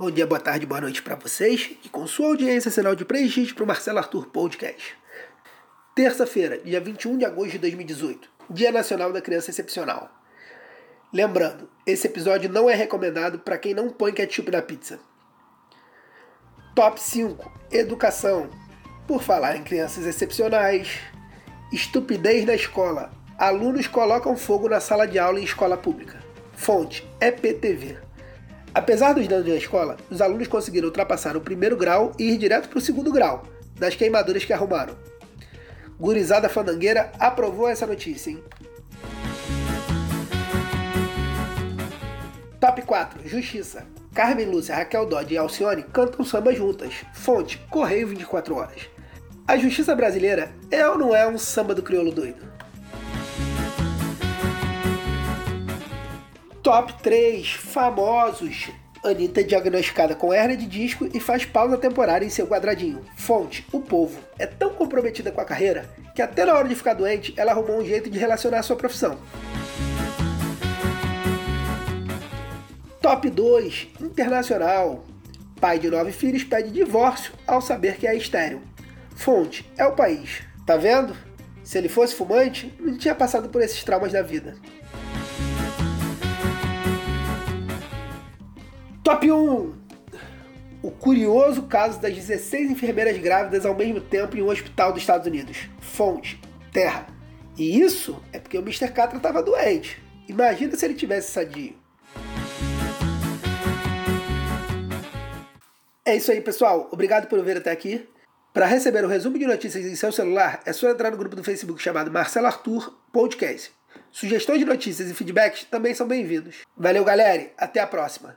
Bom dia, boa tarde, boa noite para vocês e com sua audiência sinal de prestígio para o Marcelo Arthur Podcast. Terça-feira, dia 21 de agosto de 2018, Dia Nacional da Criança Excepcional. Lembrando, esse episódio não é recomendado para quem não põe ketchup na pizza. Top 5: Educação. Por falar em crianças excepcionais. Estupidez na escola. Alunos colocam fogo na sala de aula em escola pública. Fonte: EPTV. Apesar dos danos na escola, os alunos conseguiram ultrapassar o primeiro grau e ir direto para o segundo grau, das queimaduras que arrumaram. Gurizada Fandangueira aprovou essa notícia, hein? Top 4. Justiça. Carmen Lúcia, Raquel Dodge e Alcione cantam samba juntas. Fonte: Correio 24 Horas. A justiça brasileira é ou não é um samba do crioulo doido? Top 3 famosos. Anitta é diagnosticada com hernia de disco e faz pausa temporária em seu quadradinho. Fonte: O Povo. É tão comprometida com a carreira que até na hora de ficar doente ela arrumou um jeito de relacionar a sua profissão. Top 2 Internacional. Pai de nove filhos pede divórcio ao saber que é estéreo. Fonte: É o país. Tá vendo? Se ele fosse fumante, não tinha passado por esses traumas da vida. Top 1! O curioso caso das 16 enfermeiras grávidas ao mesmo tempo em um hospital dos Estados Unidos. Fonte: Terra. E isso é porque o Mr. Catra estava doente. Imagina se ele tivesse sadio. É isso aí, pessoal. Obrigado por ver até aqui. Para receber o resumo de notícias em seu celular, é só entrar no grupo do Facebook chamado Marcelo Arthur Podcast. Sugestões de notícias e feedbacks também são bem-vindos. Valeu, galera. Até a próxima.